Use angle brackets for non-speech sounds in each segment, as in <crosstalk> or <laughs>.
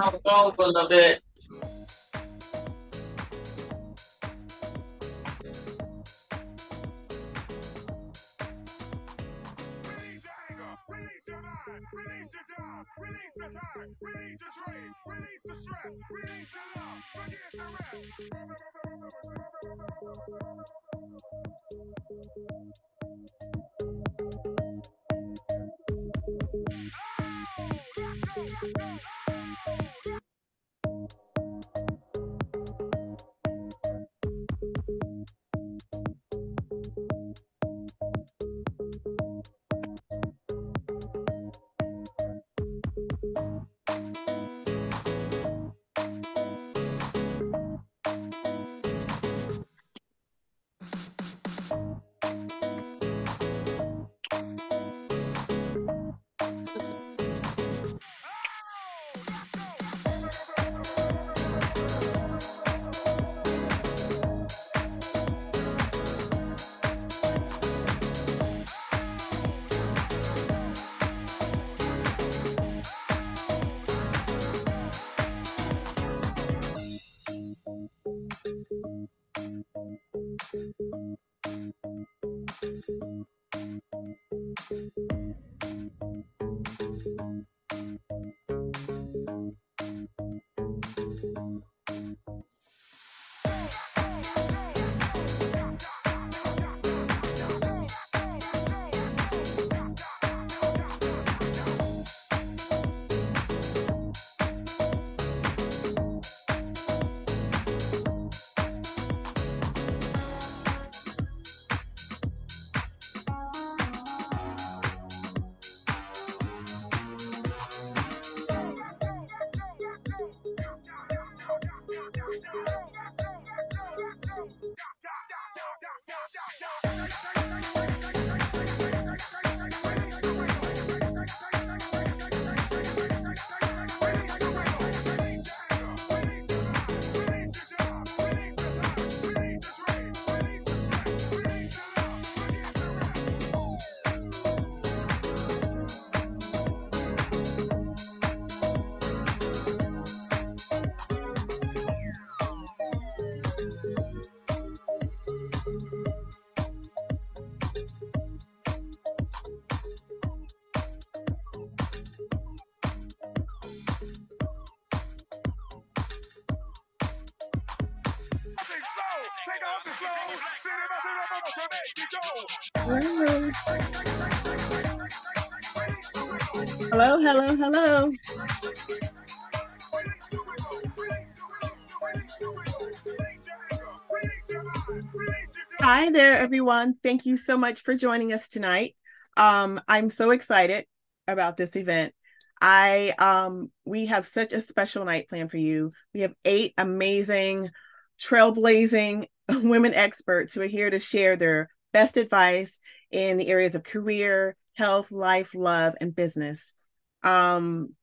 Come over a little bit. Hello. Hello, hello. Hi there, everyone. Thank you so much for joining us tonight. Um, I'm so excited about this event. I um, we have such a special night planned for you. We have eight amazing, trailblazing <laughs> women experts who are here to share their best advice in the areas of career, health, life, love, and business. Um,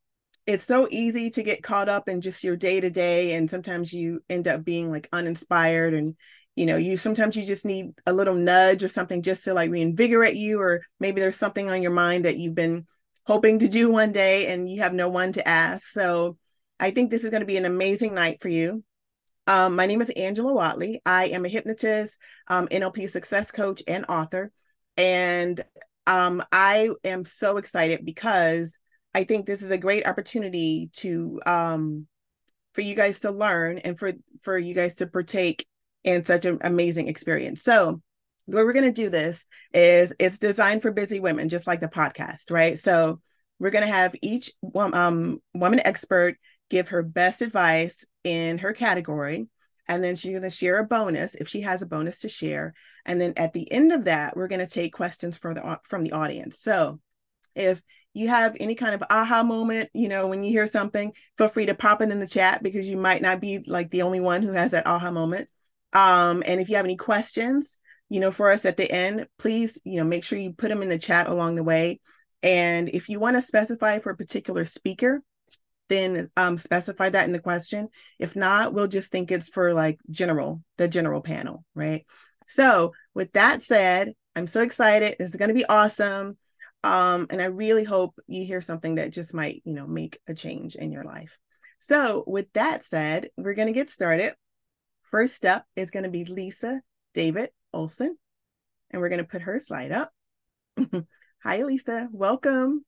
it's so easy to get caught up in just your day to day, and sometimes you end up being like uninspired and you know you sometimes you just need a little nudge or something just to like reinvigorate you or maybe there's something on your mind that you've been hoping to do one day and you have no one to ask so i think this is going to be an amazing night for you um, my name is Angela Watley. I am a hypnotist, um, NLP success coach, and author. And um, I am so excited because I think this is a great opportunity to um, for you guys to learn and for for you guys to partake in such an amazing experience. So the way we're going to do this is it's designed for busy women, just like the podcast, right? So we're going to have each um, woman expert give her best advice in her category. And then she's going to share a bonus if she has a bonus to share. And then at the end of that, we're going to take questions from the from the audience. So if you have any kind of aha moment, you know, when you hear something, feel free to pop it in the chat because you might not be like the only one who has that aha moment. Um, and if you have any questions, you know, for us at the end, please, you know, make sure you put them in the chat along the way. And if you want to specify for a particular speaker, then um, specify that in the question. If not, we'll just think it's for like general, the general panel, right? So with that said, I'm so excited. This is going to be awesome. Um, and I really hope you hear something that just might, you know, make a change in your life. So, with that said, we're going to get started. First up is going to be Lisa David Olson, and we're going to put her slide up. <laughs> Hi, Lisa. Welcome.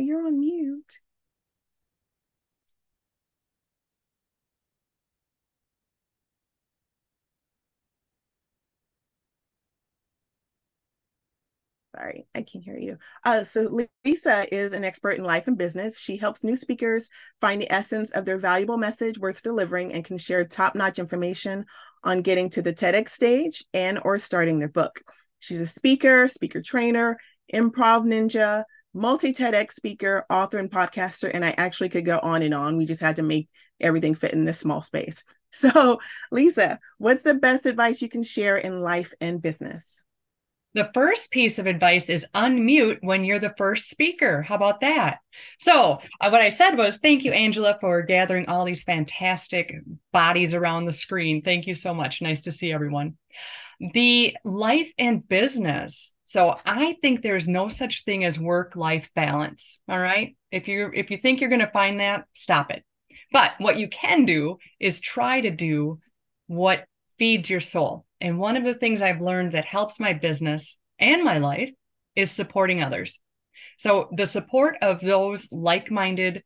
You're on mute. Sorry, I can't hear you. Uh, so Lisa is an expert in life and business. She helps new speakers find the essence of their valuable message worth delivering and can share top-notch information on getting to the TEDx stage and or starting their book. She's a speaker, speaker trainer, improv ninja, multi TEDx speaker, author, and podcaster. And I actually could go on and on. We just had to make everything fit in this small space. <laughs> So, Lisa, what's the best advice you can share in life and business? The first piece of advice is unmute when you're the first speaker. How about that? So, uh, what I said was thank you, Angela, for gathering all these fantastic bodies around the screen. Thank you so much. Nice to see everyone. The life and business. So, I think there's no such thing as work life balance. All right. If you if you think you're going to find that, stop it. But what you can do is try to do what feeds your soul. And one of the things I've learned that helps my business and my life is supporting others. So the support of those like minded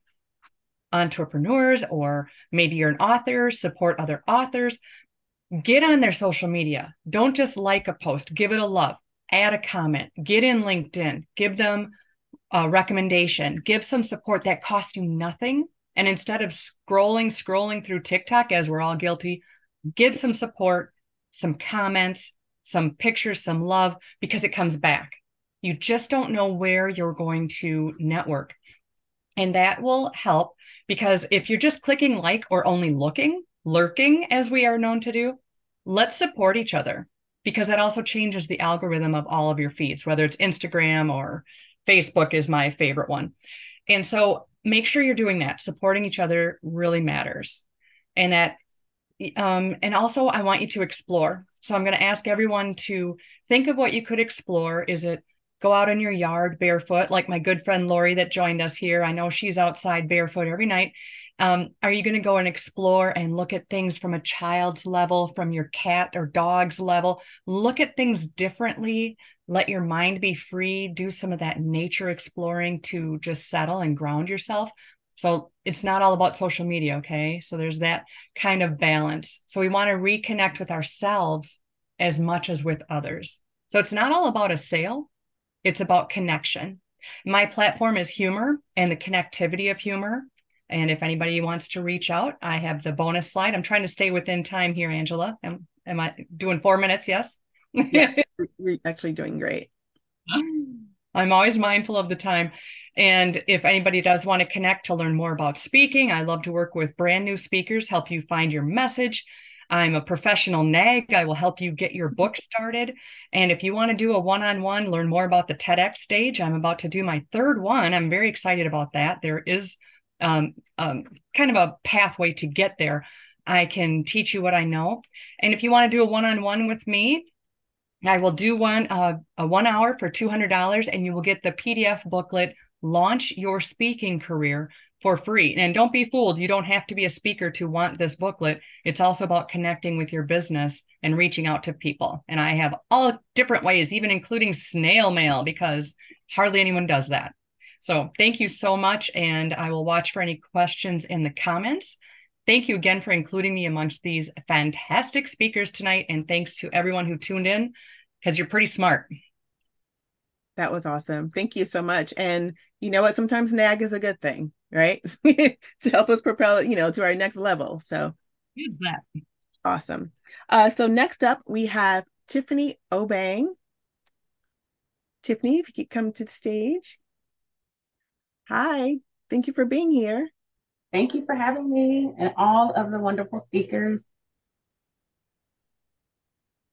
entrepreneurs, or maybe you're an author, support other authors, get on their social media. Don't just like a post, give it a love, add a comment, get in LinkedIn, give them a recommendation, give some support that costs you nothing. And instead of scrolling, scrolling through TikTok, as we're all guilty, give some support, some comments, some pictures, some love, because it comes back. You just don't know where you're going to network. And that will help because if you're just clicking like or only looking, lurking, as we are known to do, let's support each other because that also changes the algorithm of all of your feeds, whether it's Instagram or Facebook is my favorite one. And so make sure you're doing that. Supporting each other really matters. And that um, and also, I want you to explore. So I'm going to ask everyone to think of what you could explore. Is it go out in your yard barefoot, like my good friend Lori that joined us here? I know she's outside barefoot every night. Um, are you going to go and explore and look at things from a child's level, from your cat or dog's level? Look at things differently. Let your mind be free. Do some of that nature exploring to just settle and ground yourself. So it's not all about social media. Okay. So there's that kind of balance. So we want to reconnect with ourselves as much as with others. So it's not all about a sale, it's about connection. My platform is humor and the connectivity of humor. And if anybody wants to reach out, I have the bonus slide. I'm trying to stay within time here, Angela. Am, am I doing four minutes? Yes. yeah, <laughs> you're actually doing great. I'm always mindful of the time. And if anybody does want to connect to learn more about speaking, I love to work with brand new speakers, help you find your message. I'm a professional nag. I will help you get your book mm-hmm. started. And if you want to do a one on one, learn more about the TEDx stage, I'm about to do my third one. I'm very excited about that. There is um, um, kind of a pathway to get there. I can teach you what I know. And if you want to do a one on one with me, I will do one uh, a one hour for $200 and you will get the PDF booklet launch your speaking career for free. And don't be fooled, you don't have to be a speaker to want this booklet. It's also about connecting with your business and reaching out to people. And I have all different ways, even including snail mail, because hardly anyone does that. So thank you so much. And I will watch for any questions in the comments. Thank you again for including me amongst these fantastic speakers tonight. And thanks to everyone who tuned in because you're pretty smart. That was awesome. Thank you so much. And you know what? Sometimes nag is a good thing, right? <laughs> to help us propel, you know, to our next level. So use that. Awesome. Uh, so next up, we have Tiffany Obeng. Tiffany, if you could come to the stage. Hi, thank you for being here. Thank you for having me and all of the wonderful speakers.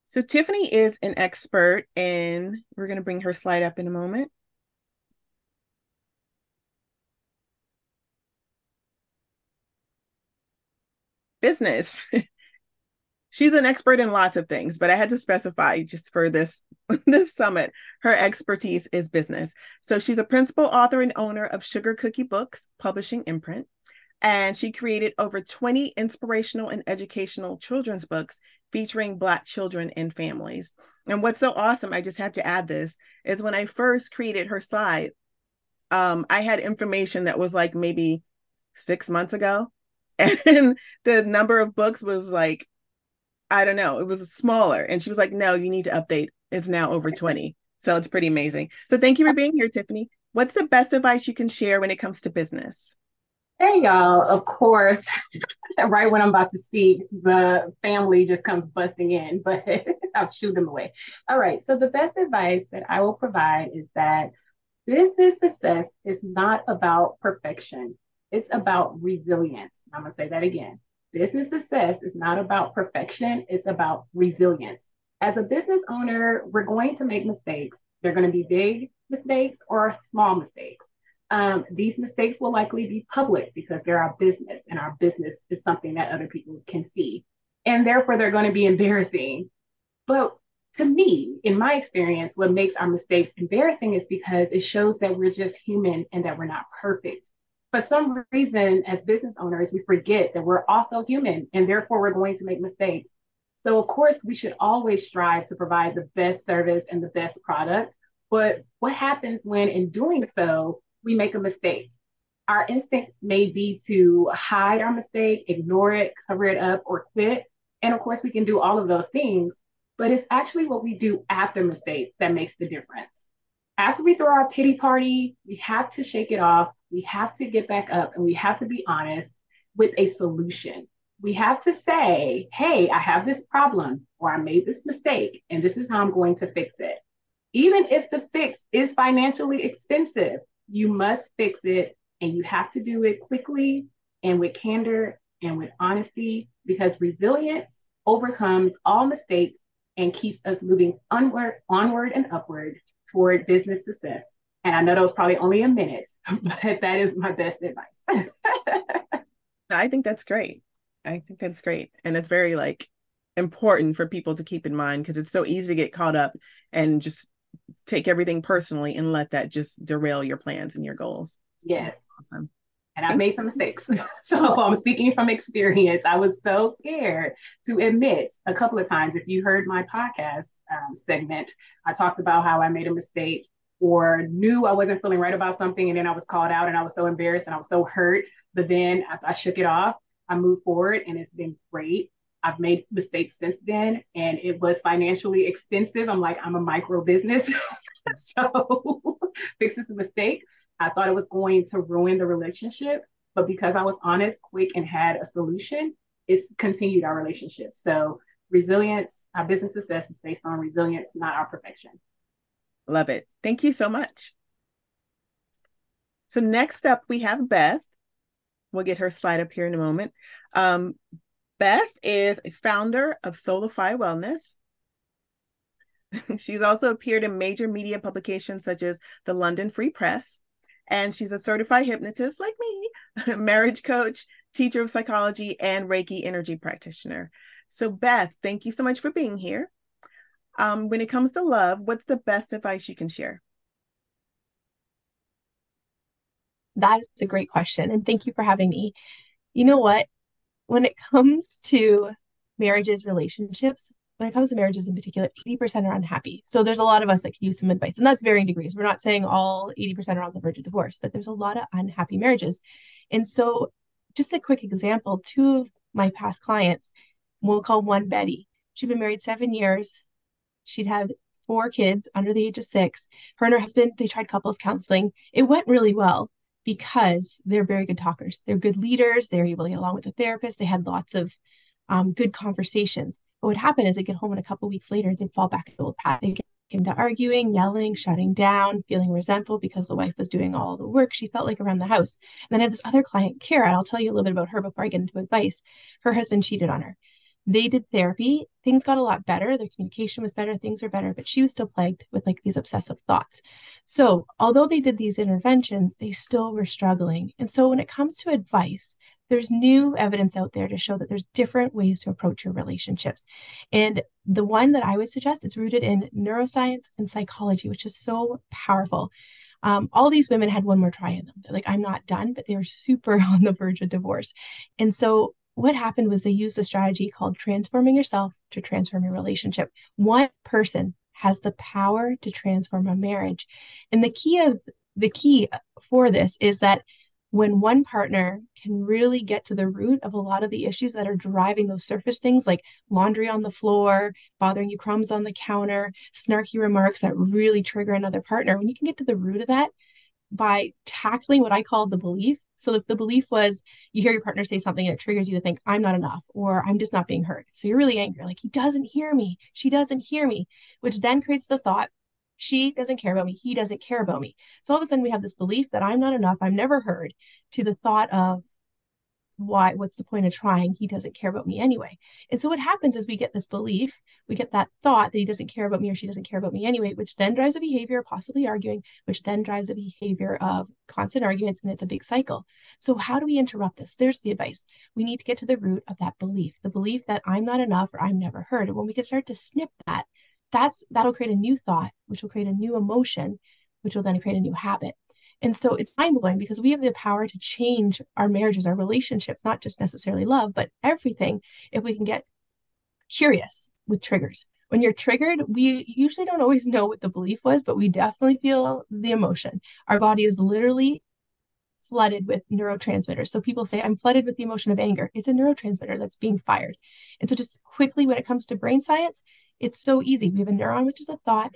So Tiffany is an expert in, we're going to bring her slide up in a moment. business. <laughs> she's an expert in lots of things, but I had to specify just for this <laughs> this summit, her expertise is business. So she's a principal author and owner of Sugar Cookie Books, publishing imprint, and she created over 20 inspirational and educational children's books featuring Black children and families. And what's so awesome, I just have to add this, is when I first created her site, um, I had information that was like maybe six months ago. <laughs> And the number of books was like, I don't know, it was smaller. And she was like, no, you need to update. It's now over 20. So it's pretty amazing. So thank you for being here, Tiffany. What's the best advice you can share when it comes to business? Hey, y'all. Of course, <laughs> right when I'm about to speak, the family just comes busting in, <laughs> but I'll shoot them away. All right. So, the best advice that I will provide is that business success is not about perfection, it's about resilience. I'm going to say that again. Business success is not about perfection, it's about resilience. As a business owner, we're going to make mistakes. They're going to be big mistakes or small mistakes um, these mistakes will likely be public because they're our business and our business is something that other people can see. And therefore, they're going to be embarrassing. But to me, in my experience, what makes our mistakes embarrassing is because it shows that we're just human and that we're not perfect. For some reason, as business owners, we forget that we're also human and therefore we're going to make mistakes. So, of course, we should always strive to provide the best service and the best product. But what happens when, in doing so, we make a mistake. Our instinct may be to hide our mistake, ignore it, cover it up, or quit. And of course, we can do all of those things, but it's actually what we do after mistakes that makes the difference. After we throw our pity party, we have to shake it off. We have to get back up and we have to be honest with a solution. We have to say, hey, I have this problem or I made this mistake and this is how I'm going to fix it. Even if the fix is financially expensive, you must fix it and you have to do it quickly and with candor and with honesty because resilience overcomes all mistakes and keeps us moving onward, onward and upward toward business success. And I know that was probably only a minute, <laughs> but that is my best advice. <laughs> I think that's great. I think that's great. And it's very like important for people to keep in mind because it's so easy to get caught up and just take everything personally and let that just derail your plans and your goals. Yes. Awesome. And I've made some mistakes. <laughs> so I'm speaking from experience. I was so scared to admit a couple of times. If you heard my podcast um, segment, I talked about how I made a mistake or knew I wasn't feeling right about something. And then I was called out and I was so embarrassed and I was so hurt. But then after I shook it off, I moved forward and it's been great. I've made mistakes since then, and it was financially expensive. I'm like, I'm a micro business. <laughs> so <laughs> fix this mistake. I thought it was going to ruin the relationship, but because I was honest, quick, and had a solution, it's continued our relationship. So resilience, our business success is based on resilience, not our perfection. Love it. Thank you so much. So next up, we have Beth. We'll get her slide up here in a moment. Um, Beth is a founder of Soulify Wellness. <laughs> she's also appeared in major media publications such as the London Free Press, and she's a certified hypnotist like me, <laughs> marriage coach, teacher of psychology, and Reiki energy practitioner. So, Beth, thank you so much for being here. Um, when it comes to love, what's the best advice you can share? That is a great question. And thank you for having me. You know what? when it <laughs> comes to marriages, relationships, when it comes to marriages in particular, 80% are unhappy. So there's a lot of us that could use some advice, and that's varying degrees. We're not saying all 80% are on the verge of divorce, but there's a lot of unhappy marriages. And so, just a quick example two of my past clients, we'll call one Betty. She'd been married seven years. She'd had four kids under the age of six. Her and her husband, they tried couples counseling. It went really well because they're very good talkers. They're good leaders. They're able to get along with the therapist. They had lots of um, good conversations. But what happened is they get home and a couple weeks later, they'd fall back into old path. They get into arguing, yelling, shutting down, feeling resentful because the wife was doing all the work she felt like around the house. And then I have this other client, Kara, and I'll tell you a little bit about her before I get into advice. Her husband cheated on her. They did therapy. Things got a lot better. Their communication was better. Things are better, but she was still plagued with like these obsessive thoughts. So, although they did these interventions, they still were struggling. And so, when it comes to advice, there's new evidence out there to show that there's different ways to approach your relationships. And the one that I would suggest, it's rooted in neuroscience and psychology, which is so powerful. Um, all these women had one more try in them. They're like, I'm not done, but they were super <laughs> on the verge of divorce. And so what happened was they used a strategy called transforming yourself to transform your relationship. One person has the power to transform a marriage. And the key of the key for this is that when one partner can really get to the root of a lot of the issues that are driving those surface things like laundry on the floor, bothering you, crumbs on the counter, snarky remarks that really trigger another partner, when you can get to the root of that by tackling what I call the belief. So if the belief was you hear your partner say something and it triggers you to think, I'm not enough, or I'm just not being heard. So you're really angry, like he doesn't hear me, she doesn't hear me, which then creates the thought, she doesn't care about me. He doesn't care about me. So all of a sudden we have this belief that I'm not enough. I'm never heard to the thought of why, what's the point of trying? He doesn't care about me anyway. And so what happens is we get this belief, we get that thought that he doesn't care about me or she doesn't care about me anyway, which then drives a behavior, of possibly arguing, which then drives a behavior of constant arguments. And it's a big cycle. So how do we interrupt this? There's the advice. We need to get to the root of that belief, the belief that I'm not enough or I'm never heard. And when we can start to snip that, that's that'll create a new thought which will create a new emotion which will then create a new habit and so it's mind blowing because we have the power to change our marriages our relationships not just necessarily love but everything if we can get curious with triggers when you're triggered we usually don't always know what the belief was but we definitely feel the emotion our body is literally flooded with neurotransmitters. So people say, I'm flooded with the emotion of anger. It's a neurotransmitter that's being fired. And so, just quickly, when it comes to brain science, it's so easy. We have a neuron, which is a thought,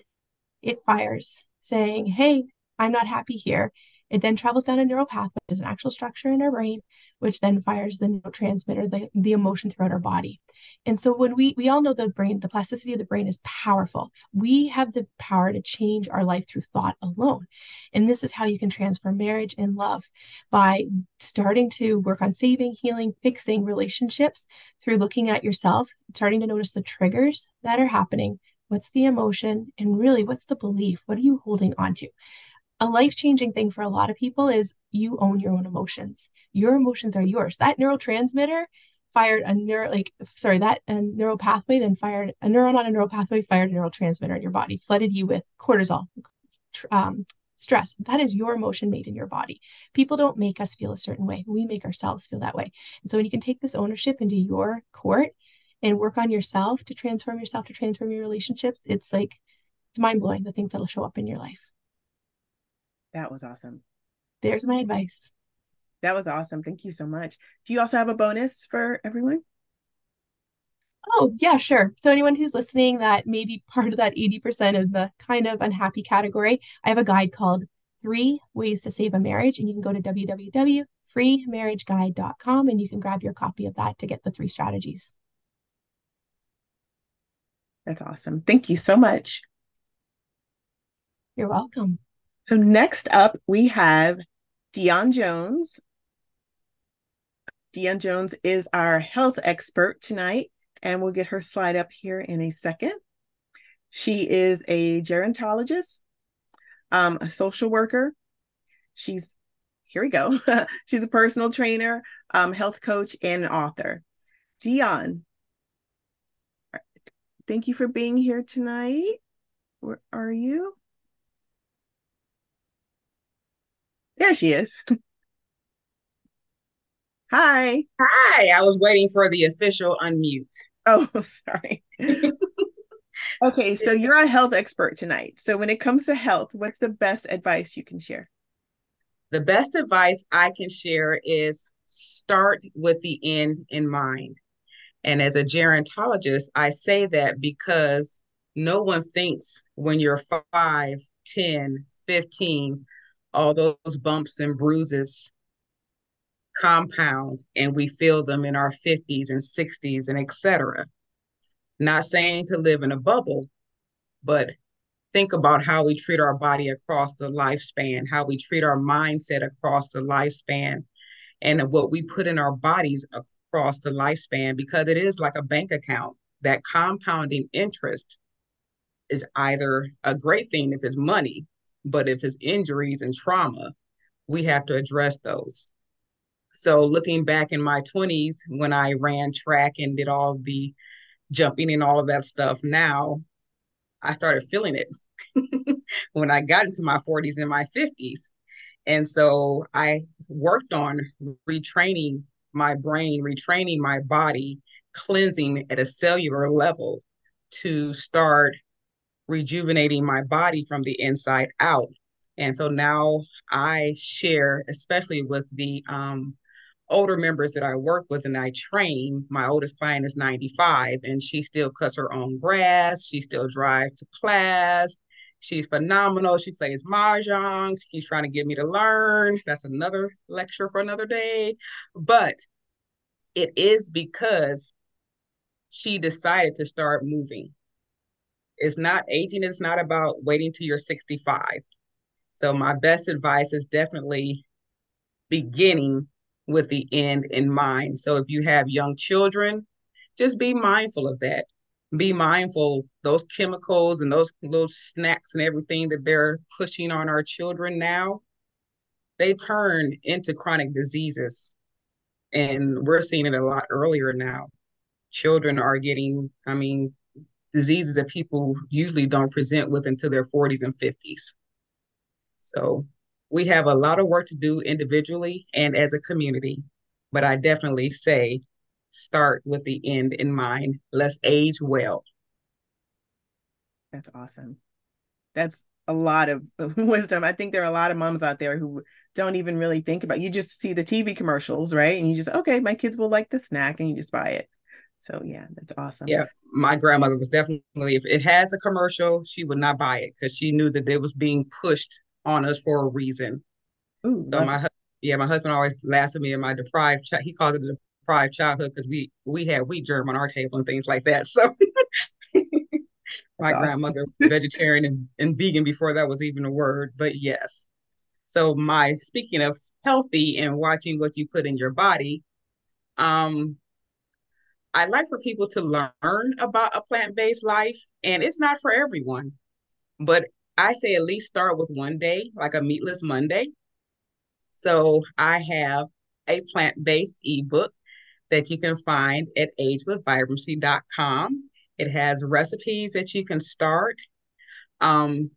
it fires saying, Hey, I'm not happy here. It then travels down a neural pathway, which is an actual structure in our brain, which then fires the neurotransmitter, the, the emotion throughout our body. And so when we we all know the brain, the plasticity of the brain is powerful. We have the power to change our life through thought alone. And this is how you can transform marriage and love by starting to work on saving, healing, fixing relationships through looking at yourself, starting to notice the triggers that are happening. What's the emotion? And really, what's the belief? What are you holding on to? A life changing thing for a lot of people is you own your own emotions. Your emotions are yours. That neurotransmitter fired a neural like sorry that a neural pathway then fired a neuron on a neural pathway fired a neurotransmitter in your body flooded you with cortisol um, stress. That is your emotion made in your body. People don't make us feel a certain way. We make ourselves feel that way. And so when you can take this ownership into your court and work on yourself to transform yourself to transform your relationships it's like it's mind-blowing the things that'll show up in your life that was awesome. There's my advice. That was awesome. Thank you so much. Do you also have a bonus for everyone? Oh, yeah, sure. So, anyone who's listening that may be part of that 80% of the kind of unhappy category, I have a guide called Three Ways to Save a Marriage. And you can go to www.freemarriageguide.com and you can grab your copy of that to get the three strategies. That's awesome. Thank you so much. You're welcome. So next up, we have Dionne Jones. Dionne Jones is our health expert tonight, and we'll get her slide up here in a second. She is a gerontologist, um, a social worker. She's here we go. <laughs> She's a personal trainer, um, health coach, and an author. Dionne, thank you for being here tonight. Where are you? There she is. Hi. Hi. I was waiting for the official unmute. Oh, <laughs> sorry. okay, so <laughs> you're a health expert tonight. So when it comes to health, what's the best advice you can share? The best advice I can share is start with the end in mind. And as a gerontologist, I say that because no one thinks when you're 5, 10, 15 all those bumps and bruises compound and we feel them in our 50s and 60s and etc. Not saying to live in a bubble, but think about how we treat our body across the lifespan, how we treat our mindset across the lifespan, and what we put in our bodies across the lifespan, because it is like a bank account. That compounding interest is either a great thing if it's money, but if it's injuries and trauma, we have to address those. So looking back in my 20s when I ran track and did all the jumping and all of that stuff, now I started feeling it <laughs> when I got into my 40s and my 50s. And so I worked on retraining my brain, retraining my body, cleansing at a cellular level to start rejuvenating my body from the inside out. And so now I share, especially with the um, older members that I work with and I train. My oldest client is 95 and she still cuts her own grass. She still drives to class. She's phenomenal. She plays mahjong. She's trying to get me to learn. That's another lecture for another day. But it is because she decided to start moving. It's not aging is not about waiting till you're 65. So my best advice is definitely beginning with the end in mind. So if you have young children, just be mindful of that. Be mindful those chemicals and those those snacks and everything that they're pushing on our children now, they turn into chronic diseases. And we're seeing it a lot earlier now. Children are getting, I mean, diseases that people usually don't present with until their 40s and 50s. So we have a lot of work to do individually and as a community, but I definitely say start with the end in mind. Let's age well. That's awesome. That's a lot of <laughs> wisdom. I think there are a lot of moms out there who don't even really think about. It. You just see the TV commercials, right? And you just okay, my kids will like the snack, and you just buy it. So yeah, that's awesome. Yeah, my grandmother was definitely if it has a commercial, she would not buy it because she knew that it was being pushed on us for a reason. Ooh, so my yeah, my husband always laughs at me and my deprived. He calls it a deprived childhood because we we had wheat germ on our table and things like that. So <laughs> my grandmother vegetarian and, and vegan before that was even a word. But yes. So my speaking of healthy and watching what you put in your body, um, I'd like for people to learn about a plant-based life, and it's not for everyone, but I say at least start with one day, like a meatless Monday. So I have a plant-based ebook that you can find at agewithvibrancy.com. It has recipes that you can start. Um,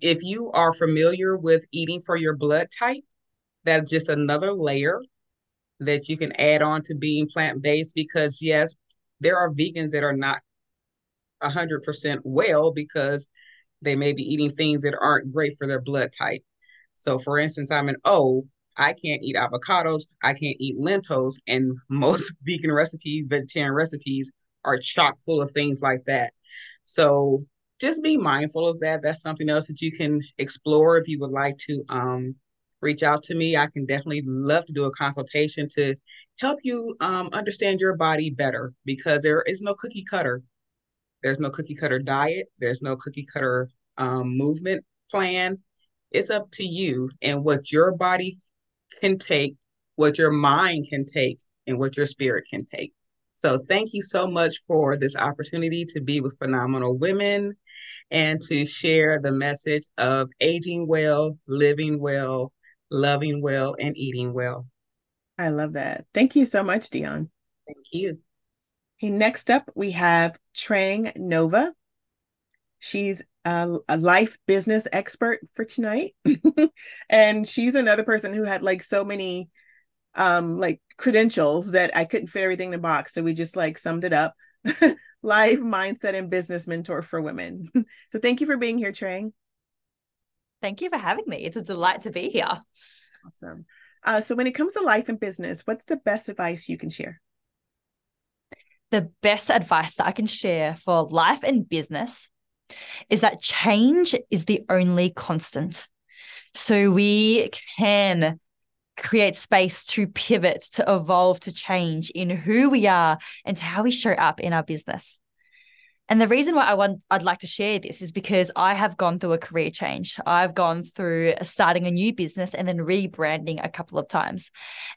if you are familiar with eating for your blood type, that's just another layer that you can add on to being plant-based because yes, there are vegans that are not 100% well because they may be eating things that aren't great for their blood type. So, for instance, I'm an O, I can't eat avocados, I can't eat lentils, and <laughs> most vegan recipes, vegetarian recipes are chock full of things like that. So, just be mindful of that. That's something else that you can explore if you would like to um, reach out to me. I can definitely love to do a consultation to help you um, understand your body better because there is no cookie cutter. There's no cookie cutter diet. There's no cookie cutter um, movement plan. It's up to you and what your body can take, what your mind can take, and what your spirit can take. So, thank you so much for this opportunity to be with phenomenal women and to share the message of aging well, living well, loving well, and eating well. I love that. Thank you so much, Dionne. Thank you. Okay, next up, we have Trang Nova. She's a, a life business expert for tonight. <laughs> and she's another person who had like so many um like credentials that I couldn't fit everything in the box. So we just like summed it up. <laughs> life, mindset, and business mentor for women. <laughs> so thank you for being here, Trang. Thank you for having me. It's a delight to be here. Awesome. Uh, so when it comes to life and business, what's the best advice you can share? The best advice that I can share for life and business is that change is the only constant. So we can create space to pivot, to evolve, to change in who we are and to how we show up in our business. And the reason why I want I'd like to share this is because I have gone through a career change. I've gone through starting a new business and then rebranding a couple of times.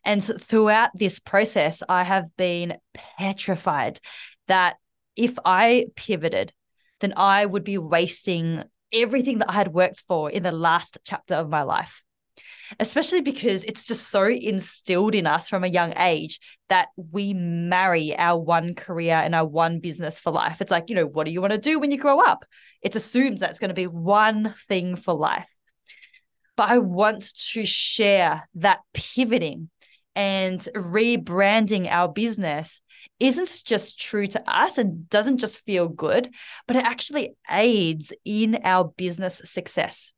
And throughout this process, I have been petrified that if I pivoted, then I would be wasting everything that I had worked for in the last chapter of my life. Especially because it's just so instilled in us from a young age that we marry our one career and our one business for life. It's like, you know, what do you want to do when you grow up? It's assumed that's going to be one thing for life. But I want to share that pivoting and rebranding our business isn't just true to us and doesn't just feel good, but it actually aids in our business success.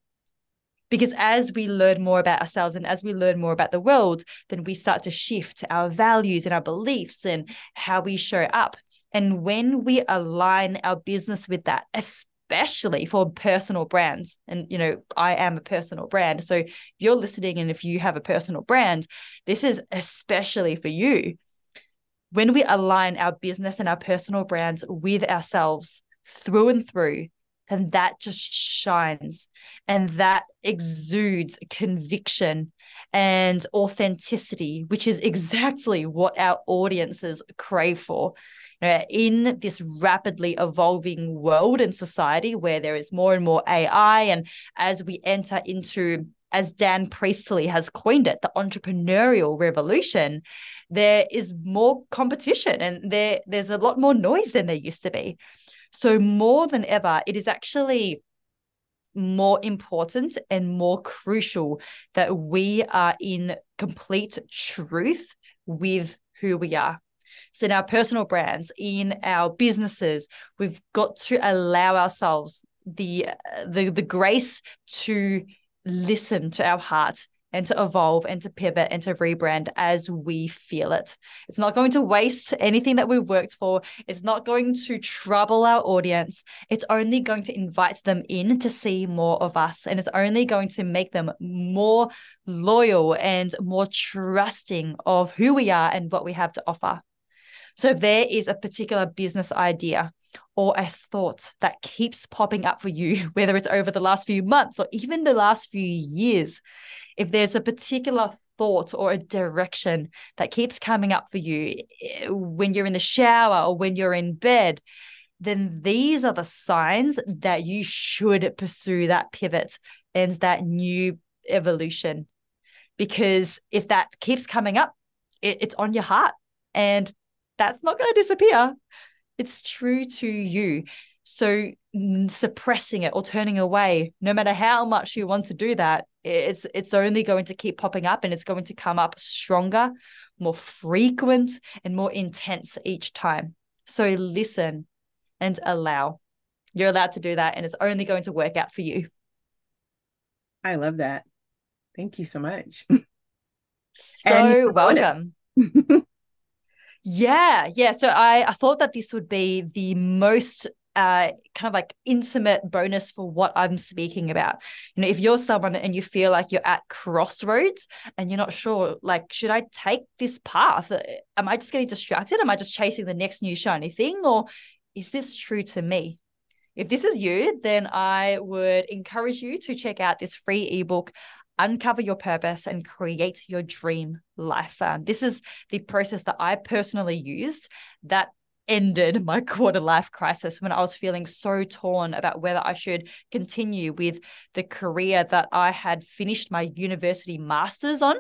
Because as we learn more about ourselves and as we learn more about the world, then we start to shift our values and our beliefs and how we show up. And when we align our business with that, especially for personal brands, and you know, I am a personal brand. So if you're listening and if you have a personal brand, this is especially for you. When we align our business and our personal brands with ourselves through and through, then that just shines and that exudes conviction and authenticity, which is exactly what our audiences crave for. You know, in this rapidly evolving world and society where there is more and more AI, and as we enter into as Dan Priestley has coined it, the entrepreneurial revolution, there is more competition and there, there's a lot more noise than there used to be. So, more than ever, it is actually more important and more crucial that we are in complete truth with who we are. So, in our personal brands, in our businesses, we've got to allow ourselves the uh, the the grace to listen to our heart and to evolve and to pivot and to rebrand as we feel it. It's not going to waste anything that we've worked for. It's not going to trouble our audience. It's only going to invite them in to see more of us. And it's only going to make them more loyal and more trusting of who we are and what we have to offer. So if there is a particular business idea or a thought that keeps popping up for you, <laughs> whether it's over the last few months or even the last few years, if there's a particular thought or a direction that keeps coming up for you eh, when you're in the shower or when you're in bed, then these are the signs that you should pursue that pivot and that new evolution. Because if that keeps coming up, it, it's on your heart and that's not going to disappear. It's true to you. So suppressing it or turning away, no matter how much you want to do that, it's it's only going to keep popping up and it's going to come up stronger, more frequent, and more intense each time. So listen and allow. You're allowed to do that, and it's only going to work out for you. I love that. Thank you so much. So <laughs> welcome. <laughs> yeah, yeah. So I, I thought that this would be the most uh, kind of like intimate bonus for what I'm speaking about. You know, if you're someone and you feel like you're at crossroads and you're not sure, like, should I take this path? Am I just getting distracted? Am I just chasing the next new shiny thing? Or is this true to me? If this is you, then I would encourage you to check out this free ebook, Uncover Your Purpose and Create Your Dream Life. Um, this is the process that I personally used that ended <laughs> my quarter life crisis when I was feeling so torn about whether I should continue with the career that I had finished my university master's on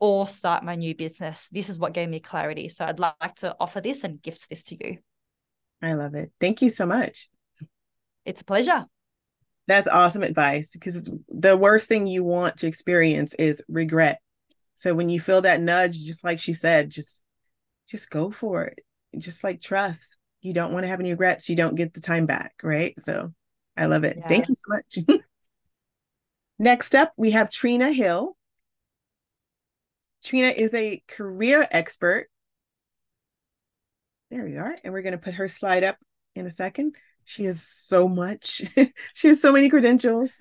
or start my new business. This is what gave me clarity. So I'd like to offer this and gift this to you. I love it. Thank you so much. It's a pleasure. That's awesome advice because the worst thing you want to experience is regret. So when you feel that nudge, just like she said, just just go for it just like trust. You don't want to have any regrets. You don't get the time back, right? So I love it. Yeah. Thank you so much. <laughs> Next up, we have Trina Hill. Trina is a career expert. There we are. And we're going to put her slide up in a second. She has so much. <laughs> she has so many credentials.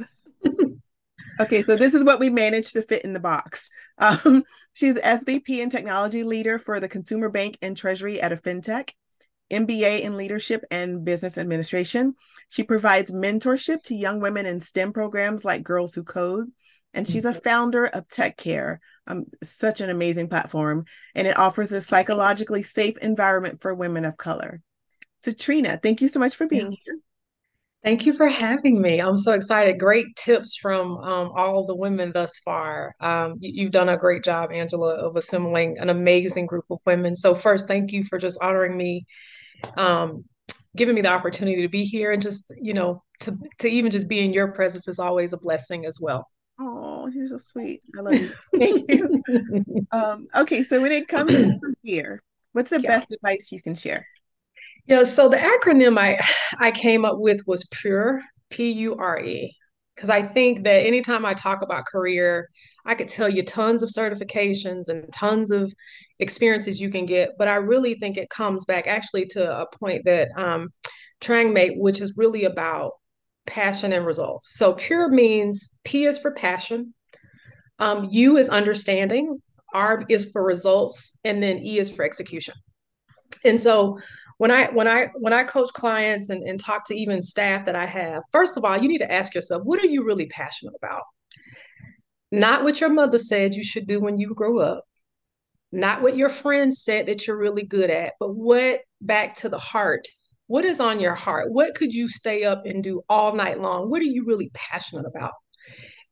okay, so this is what we managed to fit in the box. Um, <laughs> she's SVP and technology leader for the consumer bank and treasury at a fintech, MBA in leadership and business administration. She provides mentorship to young women in STEM programs like Girls Who Code. And she's a founder of Tech Care, um, such an amazing platform, and it offers a psychologically safe environment for women of color. So, Trina, thank you so much for being here. Thank you for having me. I'm so excited. Great tips from um, all the women thus far. Um, you, have done a great job, Angela, of assembling an amazing group of women. So, first, thank you for just honoring me, um, giving me the opportunity to be here, and just you know to to even just be in your presence is always a blessing as well. Oh, you're so sweet. I love you. <laughs> Thank you. um, okay, so when it comes to <clears throat> here, what's the yeah. best advice you can share? Yeah, so the acronym I I came up with was PURE, P U R E, because I think that anytime I talk about career, I could tell you tons of certifications and tons of experiences you can get, but I really think it comes back actually to a point that um, Trang made, which is really about passion and results. So PURE means P is for passion, um, U is understanding, R is for results, and then E is for execution. And so when I when I when I coach clients and, and talk to even staff that I have, first of all, you need to ask yourself, what are you really passionate about? Not what your mother said you should do when you grow up, not what your friends said that you're really good at, but what back to the heart. What is on your heart? What could you stay up and do all night long? What are you really passionate about?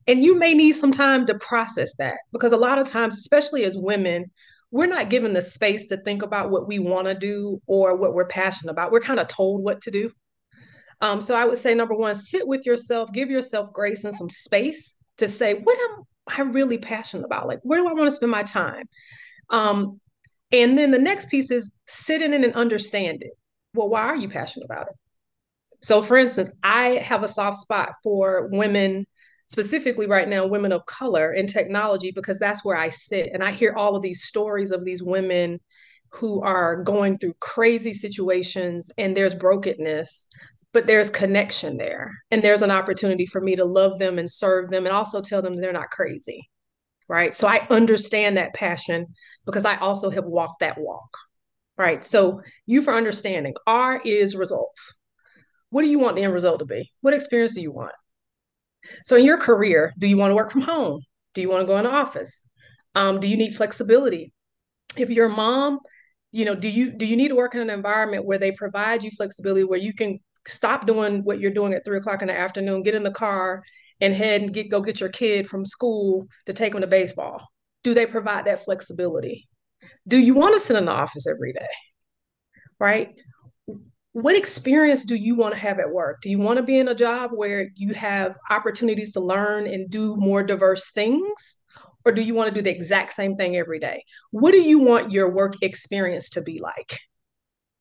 And you may need some time to process that because a lot of times, especially as women, we're not given the space to think about what we want to do or what we're passionate about. We're kind of told what to do. Um, so I would say number one, sit with yourself, give yourself grace and some space to say, what am I really passionate about? Like, where do I want to spend my time? Um, and then the next piece is sit in it and understand it. Well, why are you passionate about it? So, for instance, I have a soft spot for women specifically right now women of color in technology because that's where I sit and I hear all of these stories of these women who are going through crazy situations and there's brokenness but there's connection there and there's an opportunity for me to love them and serve them and also tell them they're not crazy right? So i understand that passion because i also have walked that walk right? So you for understanding r is results. What do you want the end result to be? What experience do you want so in your career, do you want to work from home? Do you want to go in the office? Um, do you need flexibility? If you're a mom, you know, do you do you need to work in an environment where they provide you flexibility where you can stop doing what you're doing at three o'clock in the afternoon, get in the car and head and get go get your kid from school to take them to baseball? Do they provide that flexibility? Do you want to sit in the office every day? Right? What experience do you want to have at work? Do you want to be in a job where you have opportunities to learn and do more diverse things? Or do you want to do the exact same thing every day? What do you want your work experience to be like?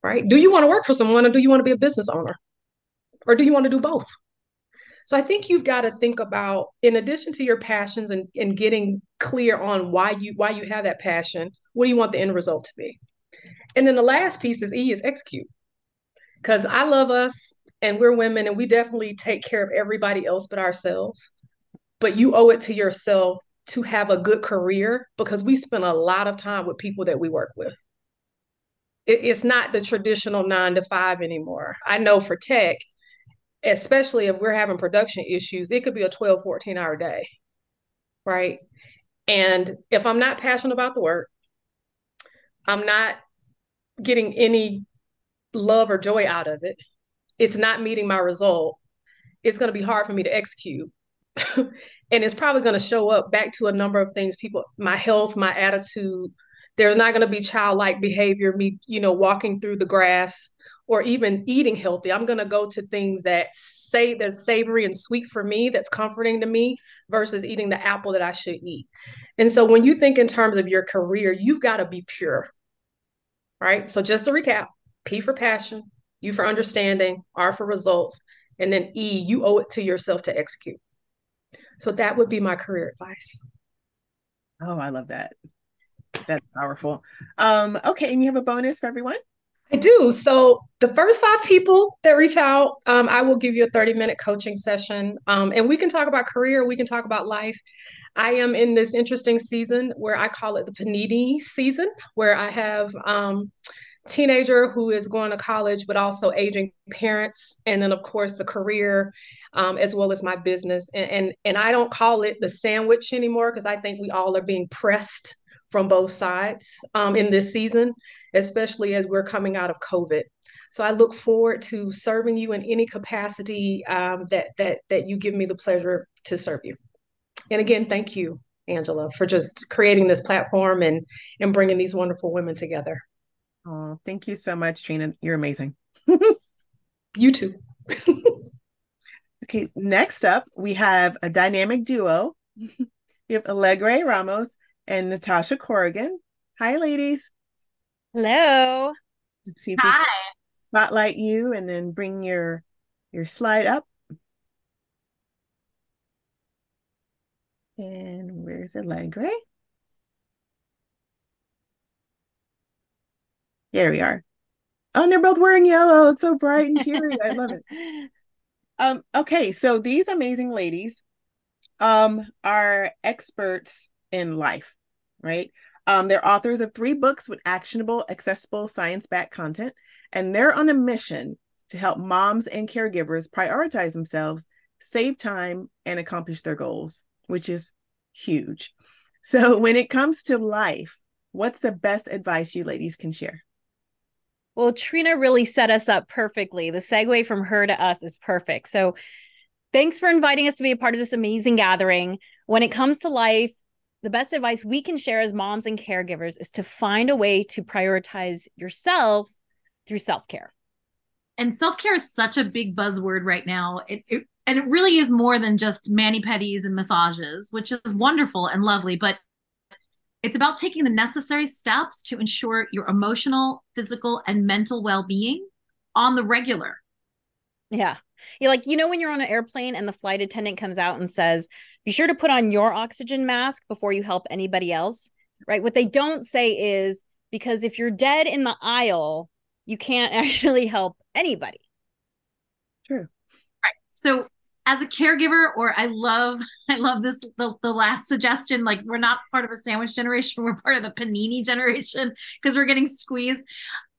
Right? Do you want to work for someone or do you want to be a business owner? Or do you want to do both? So I think you've got to think about, in addition to your passions and, and getting clear on why you why you have that passion, what do you want the end result to be? And then the last piece is E is execute because I love us and we're women and we definitely take care of everybody else but ourselves. But you owe it to yourself to have a good career because we spend a lot of time with people that we work with. It, it's not the traditional nine to five anymore. I know for tech, especially if we're having production issues, it could be a 12, 14 hour day. Right. And if I'm not passionate about the work, I'm not getting any love or joy out of it, it's not meeting my result, it's going to be hard for me to execute. <laughs> and it's probably going to show up back to a number of things people, my health, my attitude. There's not going to be childlike behavior, me, you know, walking through the grass or even eating healthy. I'm going to go to things that say that's savory and sweet for me, that's comforting to me, versus eating the apple that I should eat. And so when you think in terms of your career, you've got to be pure, right? So just to recap, P for passion, U for understanding, R for results, and then E, you owe it to yourself to execute. So that would be my career advice. Oh, I love that. That's powerful. Um, okay, and you have a bonus for everyone? I do. So the first five people that reach out, um, I will give you a 30 minute coaching session. Um, and we can talk about career, we can talk about life. I am in this interesting season where I call it the panini season, where I have um, teenager who is going to college, but also aging parents, and then of course the career, um, as well as my business. And, and and I don't call it the sandwich anymore because I think we all are being pressed from both sides um, in this season, especially as we're coming out of COVID. So I look forward to serving you in any capacity um, that that that you give me the pleasure to serve you. And again, thank you, Angela, for just creating this platform and and bringing these wonderful women together. Oh, thank you so much, Trina. You're amazing. <laughs> you too. <laughs> okay, next up, we have a dynamic duo. <laughs> we have Alegre Ramos and Natascha Corrigan. Hi, ladies. Hello. Let's see if Hi. we can spotlight you and then bring your your slide up. And where's Alegre? There we are. Oh, and they're both wearing yellow. It's so bright and cheery. I love it. <laughs> Um, okay, so these amazing ladies um are experts in life, right? Um, they're authors of three books with actionable, accessible, science-backed content, and they're on a mission to help moms and caregivers prioritize themselves, save time, and accomplish their goals, which is huge. So <laughs> when it comes to life, what's the best advice you ladies can share? Well, Trina really set us up perfectly. The segue from her to us is perfect. So, thanks for inviting us to be a part of this amazing gathering. When it comes to life, the best advice we can share as moms and caregivers is to find a way to prioritize yourself through self care. And self care is such a big buzzword right now. It, it, and it really is more than just mani pedis and massages, which is wonderful and lovely. But it's about taking the necessary steps to ensure your emotional, physical, and mental well being on the regular. Yeah. You're like, you know, when you're on an airplane and the flight attendant comes out and says, be sure to put on your oxygen mask before you help anybody else, right? What they don't say is because if you're dead in the aisle, you can't <laughs> actually help anybody. True. Right. So as a caregiver or i love <laughs> i love this the, the last suggestion like we're not part of a sandwich generation <laughs> we're part of the panini generation because we're getting squeezed.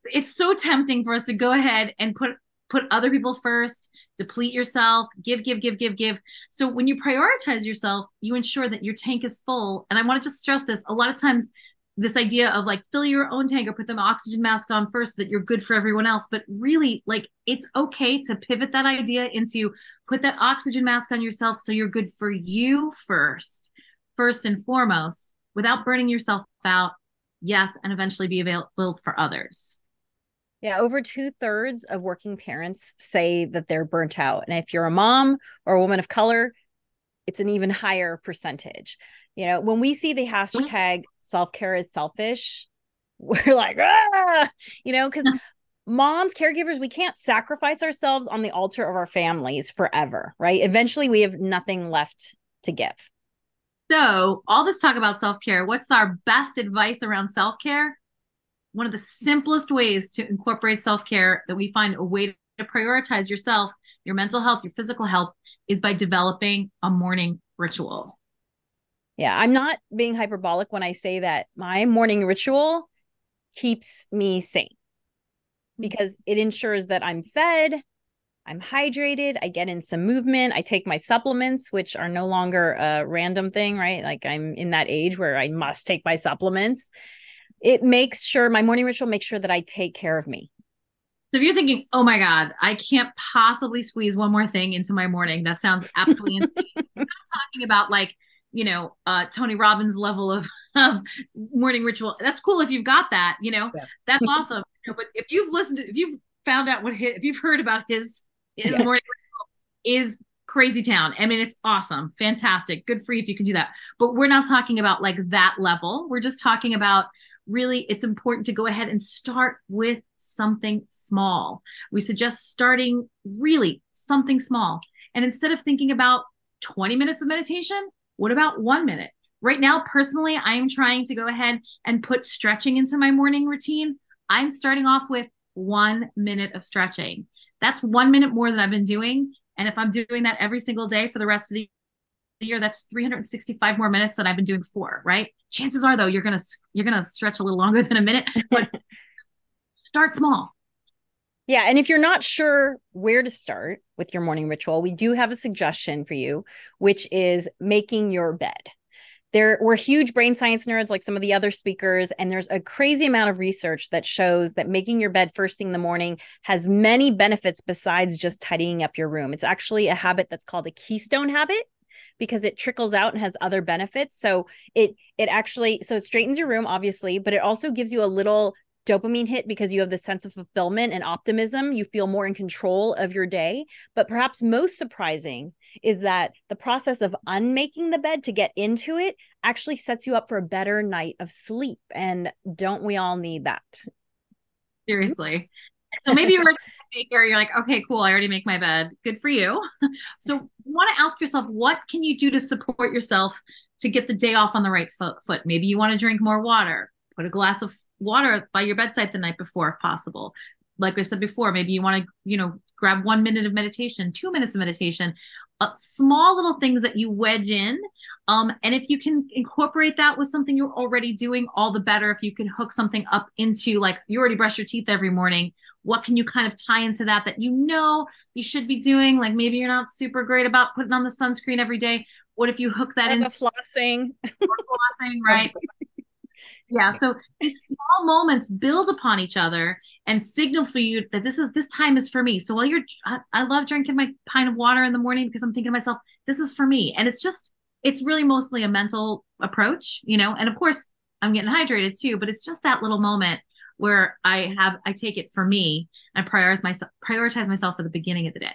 It's so tempting for us to go ahead and put put other people first deplete yourself give give give give give. So when you prioritize yourself you ensure that your tank is full. And i want to just stress this a lot of times this idea of like fill your own tank or put the oxygen mask on first so that you're good for everyone else but really like it's okay to pivot that idea into put that oxygen mask on yourself so you're good for you first first and foremost without burning yourself out yes and eventually be available for others yeah, over two thirds of working parents say that they're burnt out. And if you're a mom or a woman of color, it's an even higher percentage. You know, when we see the hashtag self care is selfish, <laughs> we're like, ah, you know, because moms, caregivers, we can't sacrifice ourselves on the altar of our families forever, right? Eventually, we have nothing left to give. So, all this talk about self care, what's our best advice around self care? One of the simplest ways to incorporate self care that we find a way to prioritize yourself, your mental health, your physical health is by developing a morning ritual. Yeah, I'm not being hyperbolic when I say that my morning ritual keeps me sane hmm. because it ensures that I'm fed, I'm hydrated, I get in some movement, I take my supplements, which are no longer a random thing, right? Like I'm in that age where I must take my supplements. It makes sure my morning ritual makes sure that I take care of me. So if you're thinking, oh my God, I can't possibly squeeze one more thing into my morning, that sounds absolutely <laughs> insane. I'm not talking about like you know uh tony robbins level of <laughs> of morning ritual. That's cool if you've got that you know? Yeah. that's <laughs> awesome. You know, but if you've listened to if you've found out what his, if you've heard about his his yeah. morning ritual is crazy town. I mean it's awesome. Fantastic. Good for you if you can do that. But we're not talking about like that level. We're just talking about really it's important to go ahead and start with something small. We suggest starting really something small. And instead of thinking about 20 minutes of meditation what about one minute? Right now, personally, I am trying to go ahead and put stretching into my morning routine. I'm starting off with one minute of stretching. That's one minute more than I've been doing. And if I'm doing that every single day for the rest of the year, that's 365 more minutes than I've been doing before, right? Chances are though, you're gonna you're gonna stretch a little longer <laughs> than a minute, but start small. Yeah. And if you're not sure where to start with your morning ritual, we do have a suggestion for you, which is making your bed. there we're huge brain science nerds like some of the other speakers and there's a crazy amount of research that shows that making your bed first thing in the morning has many benefits besides just tidying up your room it's actually a habit that's called a keystone habit because it trickles out and has other benefits so it it actually so it straightens your room obviously but it also gives you a little dopamine hit because you have this sense of fulfillment and optimism. You feel more in control of your day. But perhaps most surprising is that the process of unmaking the bed to get into it actually sets you up for a better night of sleep. And don't we all need that? Mm-hmm. Seriously. So maybe you're a <laughs> maker, you're like, okay, cool, I already make my bed. Good for you. <laughs> So you want to ask yourself, what can you do to support yourself to get the day off on the right foot? Maybe you want to drink more water, put a glass of water by your bedside the night before if possible. Like i said before maybe you want to you know grab one minute of meditation two minutes of meditation uh, small little things that you wedge in um, and if you can incorporate that with something you're already doing all the better. If you can hook something up into like you already brush your teeth every morning what can you kind of tie into that that you know you should be doing? Like maybe you're not super great about putting on the sunscreen every day. What if you hook that into flossing? <laughs> Flossing right <laughs> yeah so these small moments build upon each other and signal for you that this is this time is for me. So while you're I, I, love drinking my pint of water in the morning because i'm thinking to myself this is for me. And it's just it's really mostly a mental approach you know? And of course i'm getting hydrated too but it's just that little moment where i have i take it for me. And prioritize myself prioritize myself at the beginning of the day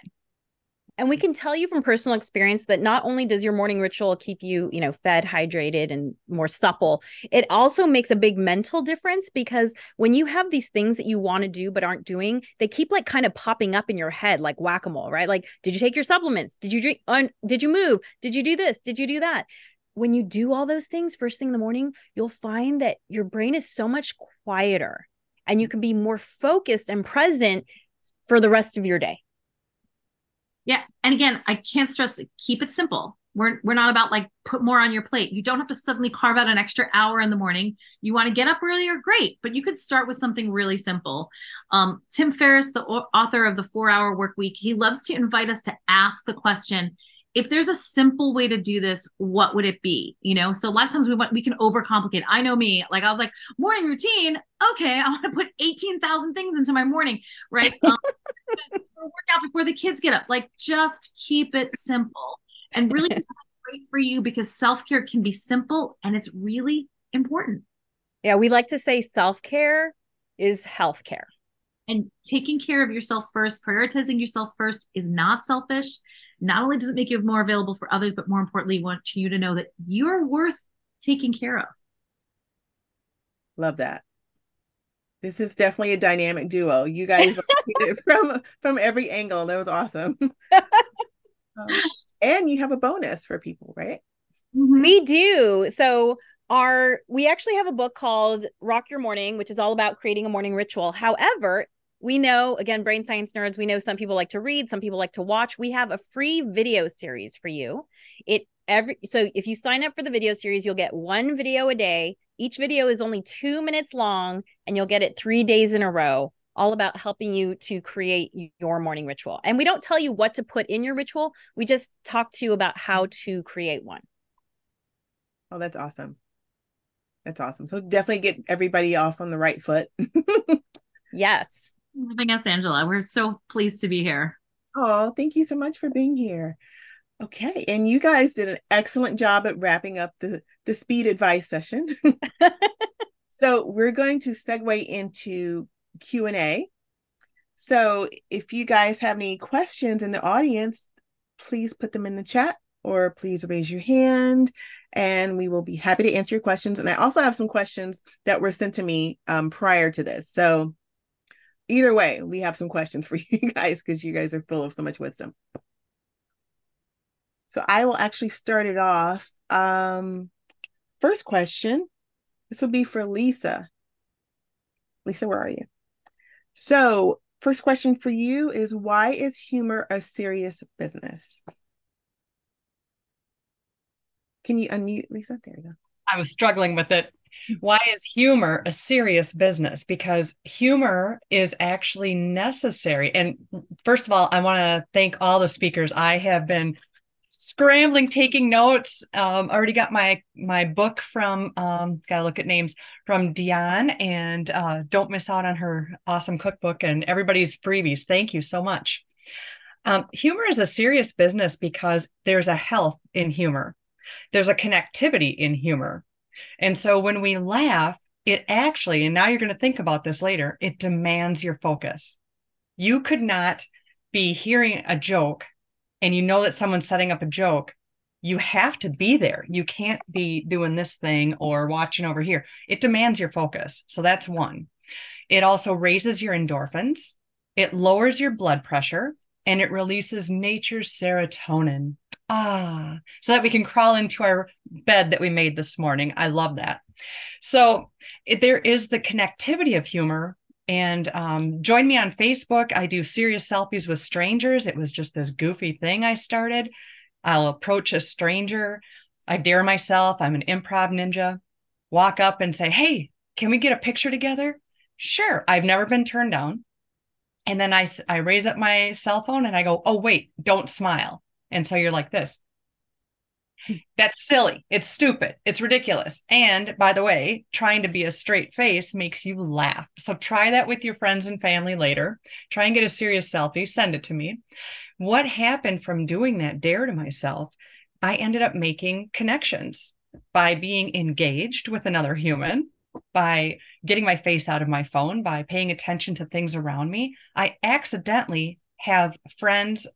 and we can tell you from personal experience that not only does your morning ritual keep you, you know, fed, hydrated, and more supple, it also makes a big mental difference because when you have these things that you want to do but aren't doing, they keep like kind of popping up in your head like whack a mole, right? Like, did you take your supplements? Did you drink? Un- did you move? Did you do this? Did you do that? When you do all those things first thing in the morning, you'll find that your brain is so much quieter and you can be more focused and present for the rest of your day. Yeah. And again, I can't stress keep it simple. We're, we're not about like put more on your plate. You don't have to suddenly carve out an extra hour in the morning. You want to get up earlier, great, but you could start with something really simple. Um, Tim Ferriss, the author of the Four Hour Work Week, he loves to invite us to ask the question: if there's a simple way to do this, what would it be? You know, so a lot of times we want we can overcomplicate. I know me, like I was like morning routine. Okay, I want to put eighteen thousand things into my morning, right? <laughs> Um, work out before the kids get up. Like just keep it simple and really great for you because self care can be simple and it's really important. Yeah, we like to say self care is health care. And taking care of yourself first, prioritizing yourself first is not selfish not only does it make you more available for others, but more importantly, want you to know that you're worth taking care of. Love that. This is definitely a dynamic duo. You guys <laughs> <laughs> from from every angle. That was awesome. <laughs> um, and you have a bonus for people, right? Mm-hmm. We do. So our we actually have a book called Rock Your Morning, which is all about creating a morning ritual. However, we know again brain science nerds we know some people like to read some people like to watch. We have a free video series for you. It every so if you sign up for the video series you'll get one video a day. Each video is only two minutes long and you'll get it three days in a row all about helping you to create your morning ritual. And we don't tell you what to put in your ritual. We just talk to you about how to create one. Oh that's awesome. That's awesome. So definitely get everybody off on the right foot. <laughs> Yes having us, Angela. We're so pleased to be here. Oh, thank you so much for being here. Okay, and you guys did an excellent job at wrapping up the the speed advice session. <laughs> so we're going to segue into Q and A. So if you guys have any questions in the audience, please put them in the chat or please raise your hand and we will be happy to answer your questions. And I also have some questions that were sent to me um, prior to this. So either way, we have some questions for <laughs> you guys because you guys are full of so much wisdom. So I will actually start it off. Um, first question. This will be for Lisa. Lisa, where are you? So, first question for you is why is humor a serious business? Can you unmute Lisa? There you go. I was struggling with it. Why is humor a serious business? Because humor is actually necessary. And first of all, I want to thank all the speakers. I have been scrambling, taking notes. Um, already got my my book from. Um, got to look at names from Dionne, and uh, don't miss out on her awesome cookbook and everybody's freebies. Thank you so much. Um, humor is a serious business because there's a health in humor. There's a connectivity in humor. And so when we laugh, it actually, and now you're going to think about this later, it demands your focus. You could not be hearing a joke and you know that someone's setting up a joke. You have to be there. You can't be doing this thing or watching over here. It demands your focus. So that's one. It also raises your endorphins, it lowers your blood pressure, and it releases nature's serotonin. Ah, so that we can crawl into our bed that we made this morning. I love that. So it, there is the connectivity of humor. And um, join me on Facebook. I do serious selfies with strangers. It was just this goofy thing I started. I'll approach a stranger. I dare myself. I'm an improv ninja. Walk up and say, Hey, can we get a picture together? Sure. I've never been turned down. And then I, I raise up my cell phone and I go, Oh, wait, don't smile. And so you're like this. That's silly. It's stupid. It's ridiculous. And by the way, trying to be a straight face makes you laugh. So try that with your friends and family later. Try and get a serious selfie, send it to me. What happened from doing that dare to myself? I ended up making connections by being engaged with another human, by getting my face out of my phone, by paying attention to things around me. I accidentally have friends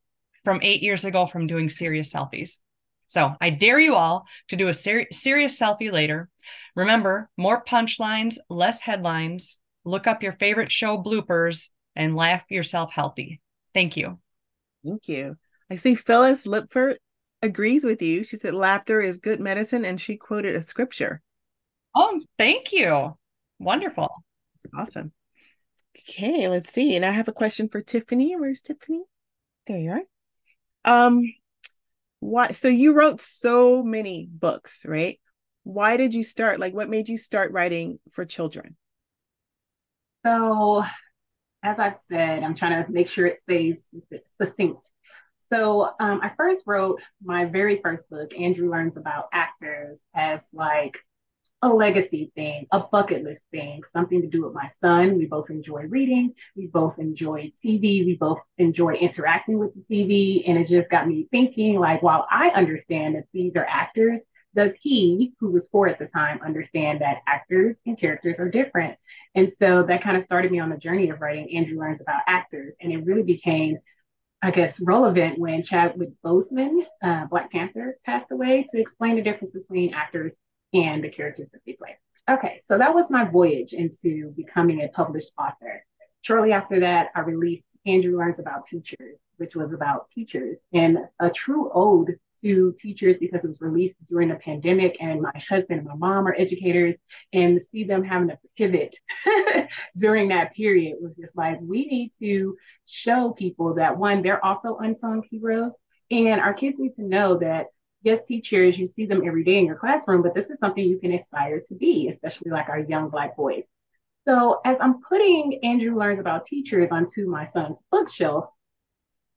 from eight years ago from doing serious selfies. So I dare you all to do a ser- serious selfie later. Remember, more punchlines, less headlines. Look up your favorite show bloopers and laugh yourself healthy. Thank you. Thank you. I see Phyllis Lipford agrees with you. She said laughter is good medicine and she quoted a scripture. Oh, thank you. Wonderful. That's awesome. Okay, let's see. And I have a question for Tiffany. Where's Tiffany? There you are. Um, why so you wrote so many books right? Why did you start like what made you start writing for children? So as i've said i'm trying to make sure it stays succinct. So um, i first wrote my very first book andrew learns about actors as like a legacy thing, a bucket list thing, something to do with my son. We both enjoy reading. We both enjoy TV. We both enjoy interacting with the TV. And it just got me thinking like, while I understand that these are actors, does he, who was four at the time, understand that actors and characters are different? And so that kind of started me on the journey of writing Andrew Learns About Actors. And it really became I guess, relevant when Chadwick Boseman, uh, Black Panther, passed away to explain the difference between actors and the characters that they play. Okay, so that was my voyage into becoming a published author. Shortly after that, I released Andrew Learns About Teachers, which was about teachers and a true ode to teachers because it was released during the pandemic and my husband and my mom are educators and see them having to pivot <laughs> during that period was just like we need to show people that one they're also unsung heroes and our kids need to know that yes, teachers, you see them every day in your classroom, but this is something you can aspire to be, especially like our young Black boys. So as I'm putting Andrew Learns About Teachers onto my son's bookshelf,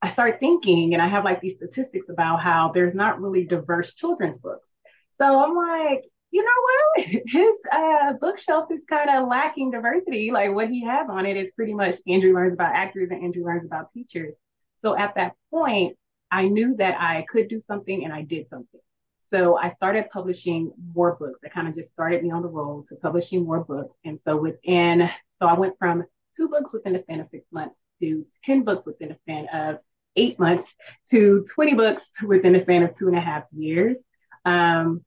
I start thinking, and I have like these statistics about how there's not really diverse children's books. So I'm like, you know what? <laughs> His uh, bookshelf is kind of lacking diversity. Like what he has on it is pretty much Andrew Learns About Actors and Andrew Learns About Teachers. So at that point, I knew that I could do something and I did something. So I started publishing more books. That kind of just started me on the road to publishing more books. And so within, so I went from two books within a span of six months to 10 books within a span of eight months to 20 books within a span of two and a half years. Um,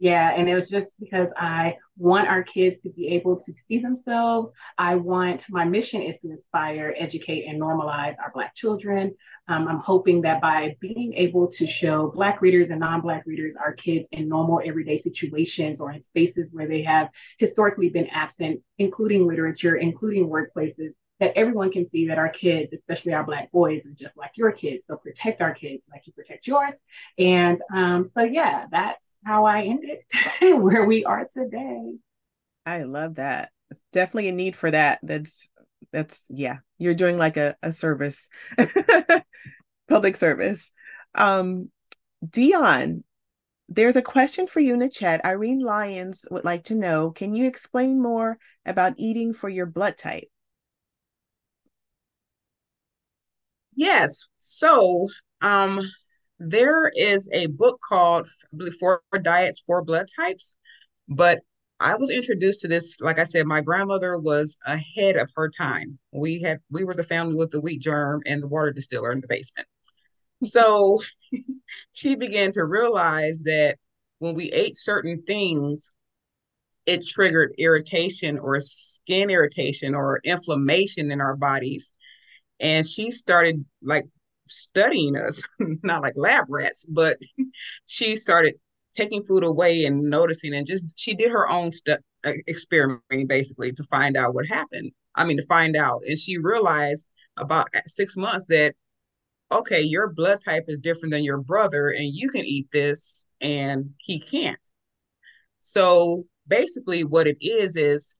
yeah, and it was just because I want our kids to be able to see themselves. I want my mission is to inspire, educate, and normalize our Black children. Um, I'm hoping that by being able to show Black readers and non Black readers our kids in normal everyday situations or in spaces where they have historically been absent, including literature, including workplaces, that everyone can see that our kids, especially our Black boys, are just like your kids. So protect our kids like you protect yours. And um, so, yeah, that's how I ended <laughs> where we are today. I love that. It's definitely a need for that. That's that's yeah. You're doing like a, a service, <laughs> public service. Um Dionne, there's a question for you in the chat. Irene Lyons would like to know Can you explain more about eating for your blood type? Yes. So, um, there is a book called Four Diets for Blood Types, but I was introduced to this, like I said, my grandmother was ahead of her time. We had we were the family with the wheat germ and the water distiller in the basement. So <laughs> she began to realize that when we ate certain things, it triggered irritation or skin irritation or inflammation in our bodies. And she started like studying us, <laughs> not like lab rats, but <laughs> she started taking food away and noticing and just she did her own stuff experimenting basically to find out what happened. I mean to find out. And she realized about six months that okay your blood type is different than your brother and you can eat this and he can't. So basically what it is is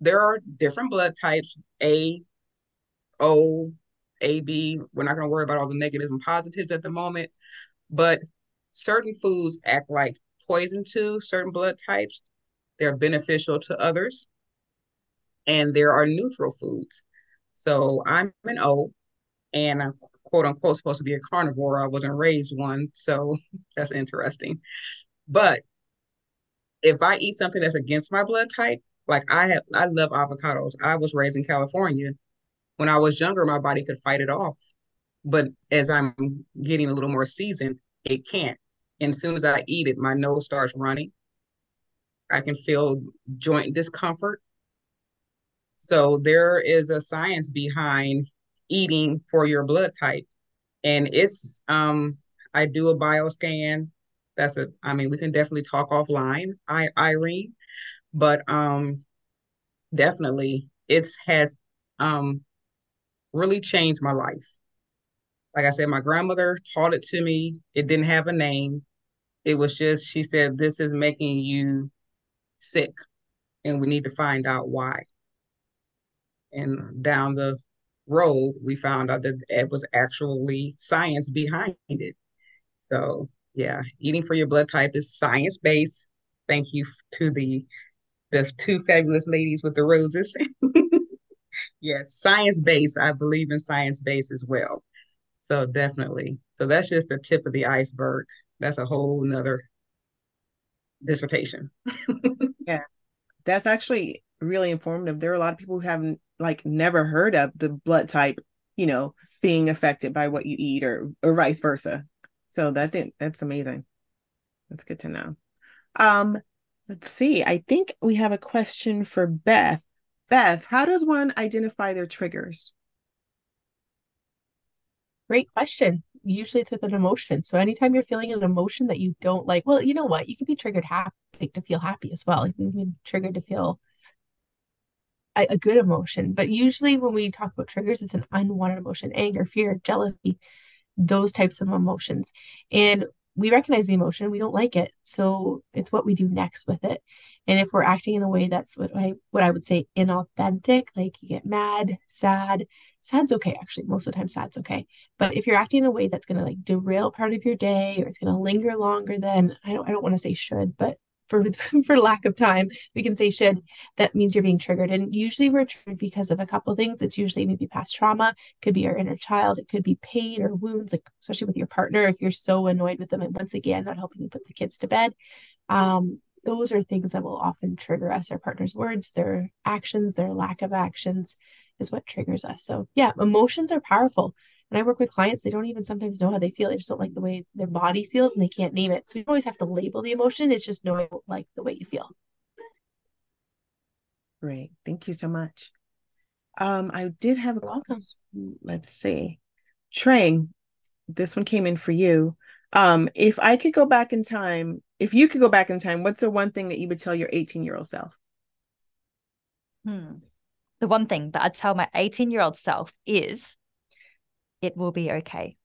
there are different blood types a o a b we're not going to worry about all the negatives and positives at the moment but certain foods act like poison to certain blood types. They're beneficial to others. And there are neutral foods. So I'm an O and I'm quote unquote supposed to be a carnivore. I wasn't raised one. So <laughs> that's interesting. But if I eat something that's against my blood type, like I have, I love avocados. I was raised in California. When I was younger, my body could fight it off. But as I'm getting a little more seasoned, it can't. And as soon as I eat it, my nose starts running. I can feel joint discomfort. So there is a science behind eating for your blood type. And it's um I do a bioscan. That's a I mean, we can definitely talk offline, I Irene, but um definitely it's has um really changed my life. Like I said, my grandmother taught it to me. It didn't have a name. It was just, she said, this is making you sick and we need to find out why. And down the road, we found out that it was actually science behind it. So, yeah, eating for your blood type is science based. Thank you to the the two fabulous ladies with the roses. <laughs> yes, science based. I believe in science based as well. So definitely. So that's just the tip of the iceberg. That's a whole nother dissertation. <laughs> yeah. That's actually really informative. There are a lot of people who haven't like never heard of the blood type, you know, being affected by what you eat or or vice versa. So that that's amazing. That's good to know. Um, let's see. I think we have a question for Beth. Beth, how does one identify their triggers? Great question. Usually it's with an emotion. So anytime you're feeling an emotion that you don't like, well, you know what? You can be triggered happy to feel happy as well. You can be triggered to feel a, a good emotion. But usually when we talk about triggers, it's an unwanted emotion, anger, fear, jealousy, those types of emotions. And we recognize the emotion, we don't like it. So it's what we do next with it. And if we're acting in a way that's what I what I would say inauthentic, like you get mad, sad, sad's okay actually most of the time sad's okay but if you're acting in a way that's going to like derail part of your day or it's going to linger longer than i don't i don't want to say should but for <laughs> for lack of time we can say should that means you're being triggered and usually we're triggered because of a couple things it's usually maybe past trauma it could be our inner child it could be pain or wounds like especially with your partner if you're so annoyed with them and once again not helping you put the kids to bed um, those are things that will often trigger us our partner's words their actions their lack of actions is what triggers us. So yeah, emotions are powerful. And I work with clients, they don't even sometimes know how they feel. They just don't like the way their body feels and they can't name it. So we always have to label the emotion. It's just knowing like the way you feel. Great. Thank you so much. Um, I did have a welcome. Let's see. Trang, this one came in for you. Um, if I could go back in time, if you could go back in time, what's the one thing that you would tell your 18 year old self? Hmm the one thing that I'd tell my 18 year old self is it will be okay.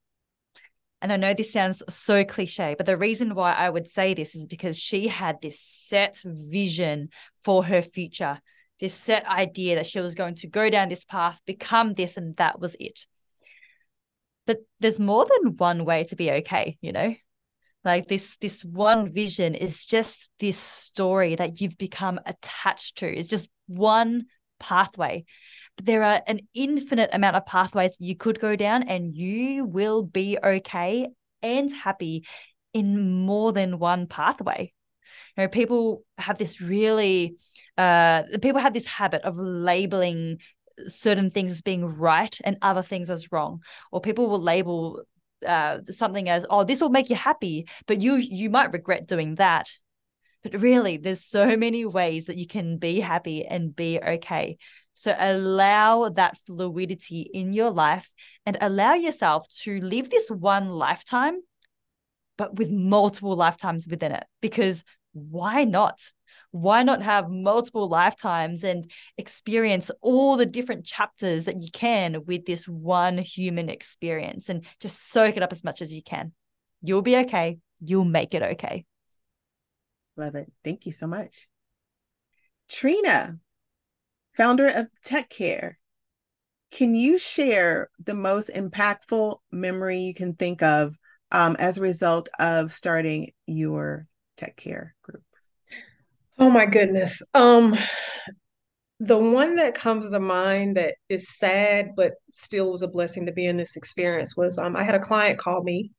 And I know this sounds so cliche, but the reason why I would say this is because she had this set vision for her future, this set idea that she was going to go down this path, become this, and that was it. But there's more than one way to be okay, you know? like this this one vision is just this story that you've become attached to it's just one pathway there are an infinite amount of pathways you could go down and you will be okay and happy in more than one pathway. You know people have this really uh people have this habit of labeling certain things as being right and other things as wrong. Or people will label uh, something as oh this will make you happy but you you might regret doing that. But really there's so many ways that you can be happy and be okay so allow that fluidity in your life and allow yourself to live this one lifetime but with multiple lifetimes within it because why not why not have multiple lifetimes and experience all the different chapters that you can with this one human experience and just soak it up as much as you can? You'll be okay. You'll make it okay. Love it. Thank you so much. Trina, founder of Tech Care, can you share the most impactful memory you can think of um, as a result of starting your Tech Care group? Oh my goodness. Um, the one that comes to mind that is sad, but still was a blessing to be in this experience was um, I had a client call me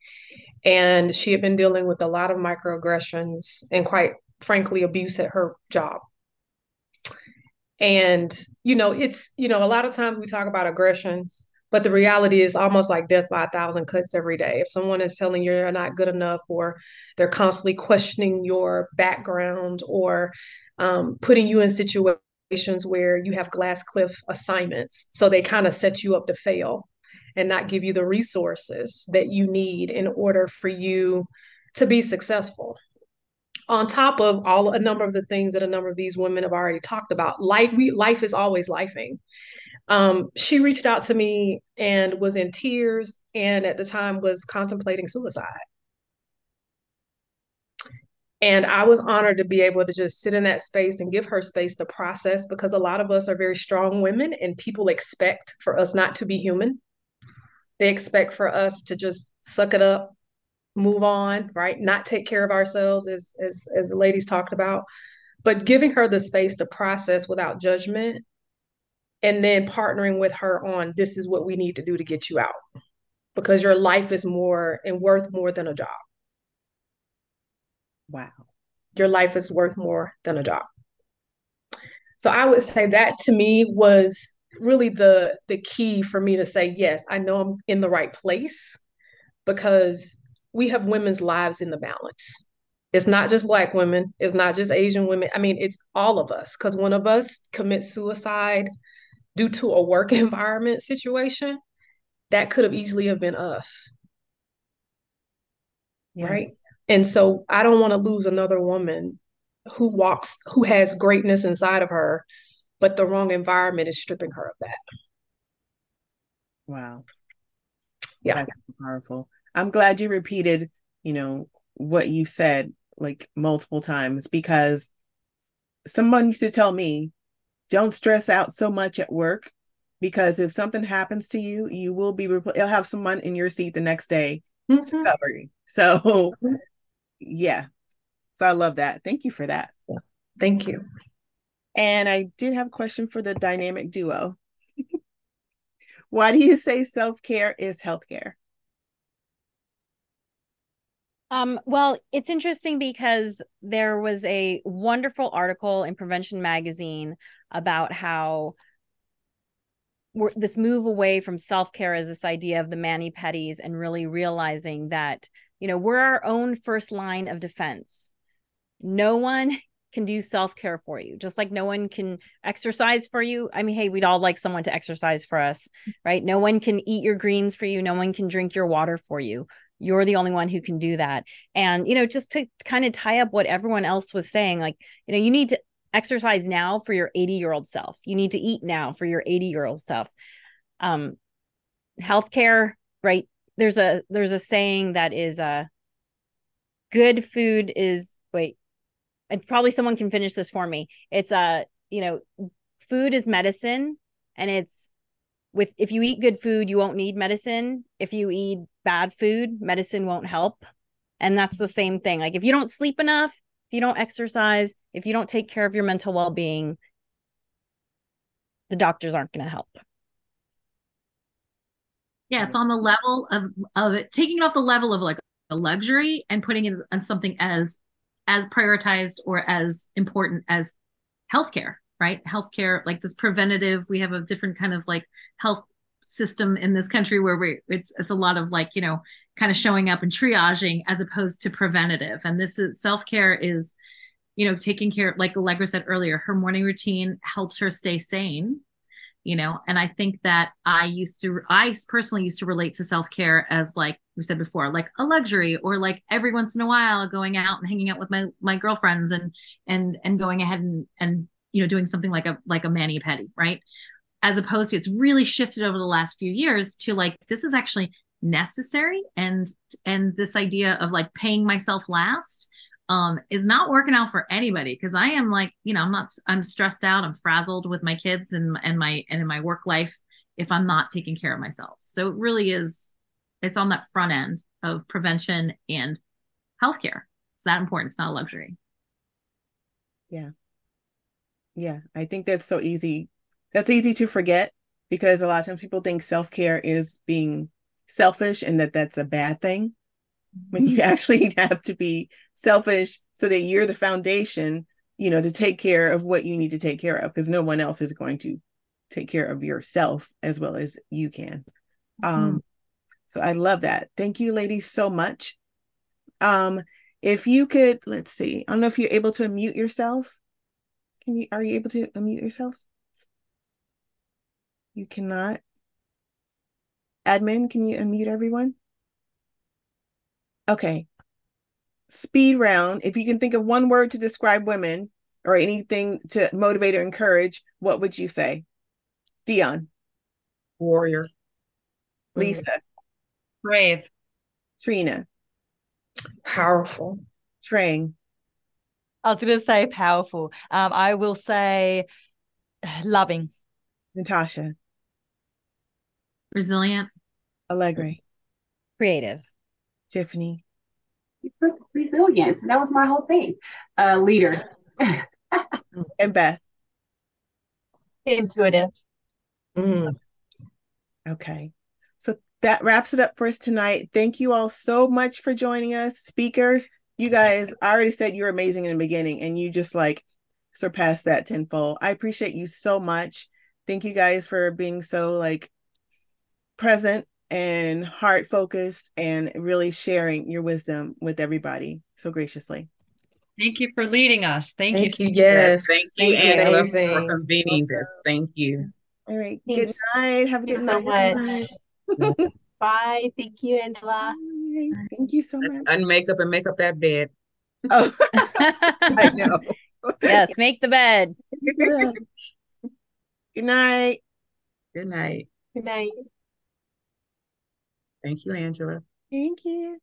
and she had been dealing with a lot of microaggressions and quite frankly abuse at her job. And, you know, it's, you know, a lot of times we talk about aggressions, but the reality is almost like death by a thousand cuts every day. If someone is telling you you're not good enough, or they're constantly questioning your background, or um, putting you in situations where you have glass cliff assignments, so they kind of set you up to fail and not give you the resources that you need in order for you to be successful on top of all a number of the things that a number of these women have already talked about like we life is always lifing um, she reached out to me and was in tears and at the time was contemplating suicide. And I was honored to be able to just sit in that space and give her space to process because a lot of us are very strong women and people expect for us not to be human. They expect for us to just suck it up, move on, right? Not take care of ourselves as as as the ladies talked about. But giving her the space to process without judgment and then partnering with her on this is what we need to do to get you out because your life is more and worth more than a job. Wow. Your life is worth more than a job. So I would say that to me was really the the key for me to say yes, I know I'm in the right place because we have women's lives in the balance. It's not just black women, it's not just Asian women. I mean, it's all of us cuz one of us commits suicide due to a work <laughs> environment situation, that could have easily have been us. Yeah. Right. And so I don't want to lose another woman who walks, who has greatness inside of her, but the wrong environment is stripping her of that. Wow. Yeah. That's powerful. I'm glad you repeated, you know, what you said like multiple times because someone used to tell me don't stress out so much at work because if something happens to you, you will be repl- you'll have someone in your seat the next day mm-hmm. to cover you. So yeah. So I love that. Thank you for that. Thank you. And I did have a question for the dynamic duo. <laughs> Why do you say self-care is healthcare? Um, well, it's interesting because there was a wonderful article in Prevention Magazine about how this move away from self-care is this idea of the mani pedis and really realizing that you know we're our own first line of defense. No one can do self-care for you just like no one can exercise for you. I mean hey we'd all like someone to exercise for us right? No one can eat your greens for you. No one can drink your water for you you're the only one who can do that and you know just to kind of tie up what everyone else was saying like you know you need to exercise now for your 80 year old self. You need to eat now for your 80 year old self. Um, healthcare, right? There's a there's a saying that is a uh, good food is wait, and probably someone can finish this for me. It's a uh, you know, food is medicine, and it's with if you eat good food, you won't need medicine. If you eat bad food, medicine won't help. And that's the same thing. Like if you don't sleep enough, if you don't exercise, if you don't take care of your mental well being, the doctors aren't going to help. Yeah, it's on the level of of it taking it off the level of like a luxury and putting it on something as as prioritized or as important as healthcare, right? Healthcare, like this preventative, we have a different kind of like health system in this country where we it's it's a lot of like, you know, kind of showing up and triaging as opposed to preventative. And this is self-care is, you know, taking care like Alegre said earlier, her morning routine helps her stay sane you know and i think that i used to i personally used to relate to self-care as like we said before like a luxury or like every once in a while going out and hanging out with my my girlfriends and and and going ahead and and you know doing something like a like a mani pedi right as opposed to it's really shifted over the last few years to like this is actually necessary and and this idea of like paying myself last um, is not working out for anybody because I am like, you know, I'm not, I'm stressed out, I'm frazzled with my kids and and my and in my work life if I'm not taking care of myself. So it really is, it's on that front end of prevention and healthcare. It's that important. It's not a luxury. Yeah. Yeah. I think that's so easy. That's easy to forget because a lot of times people think self care is being selfish and that that's a bad thing when you <laughs> actually have to be selfish so that you're the foundation you know to take care of what you need to take care of because no one else is going to take care of yourself as well as you can mm-hmm. um so i love that thank you ladies so much um if you could let's see i don't know if you're able to unmute yourself can you are you able to unmute yourselves you cannot admin can you unmute everyone Okay. Speed round. If you can think of one word to describe women or anything to motivate or encourage, what would you say? Dionne. Warrior. Lisa. Brave. Trina. Powerful. Trang. I was going to say powerful. Um, I will say loving. Natascha. Resilient. Alegre. Creative. Tiffany. Resilience. That was my whole thing. Uh, leader. <laughs> and Beth. Intuitive. Mm. Okay. So that wraps it up for us tonight. Thank you all so much for joining us. Speakers, you guys, I already said you were amazing in the beginning and you just like surpassed that tenfold. I appreciate you so much. Thank you guys for being so like present and heart focused and really sharing your wisdom with everybody so graciously. Thank you for leading us. Thank, Thank you. you. Yes. Thank you, Thank you. Angela, for convening this. Thank you. All right. Thank good night. Have a you good so night. much. <laughs> Bye. Thank you, Angela. Bye. Thank you so much. Unmake up and make up that bed. Oh, <laughs> I know. <laughs> yes, make the bed. Good night. Good night. Good night. Thank you, Angela. Thank you.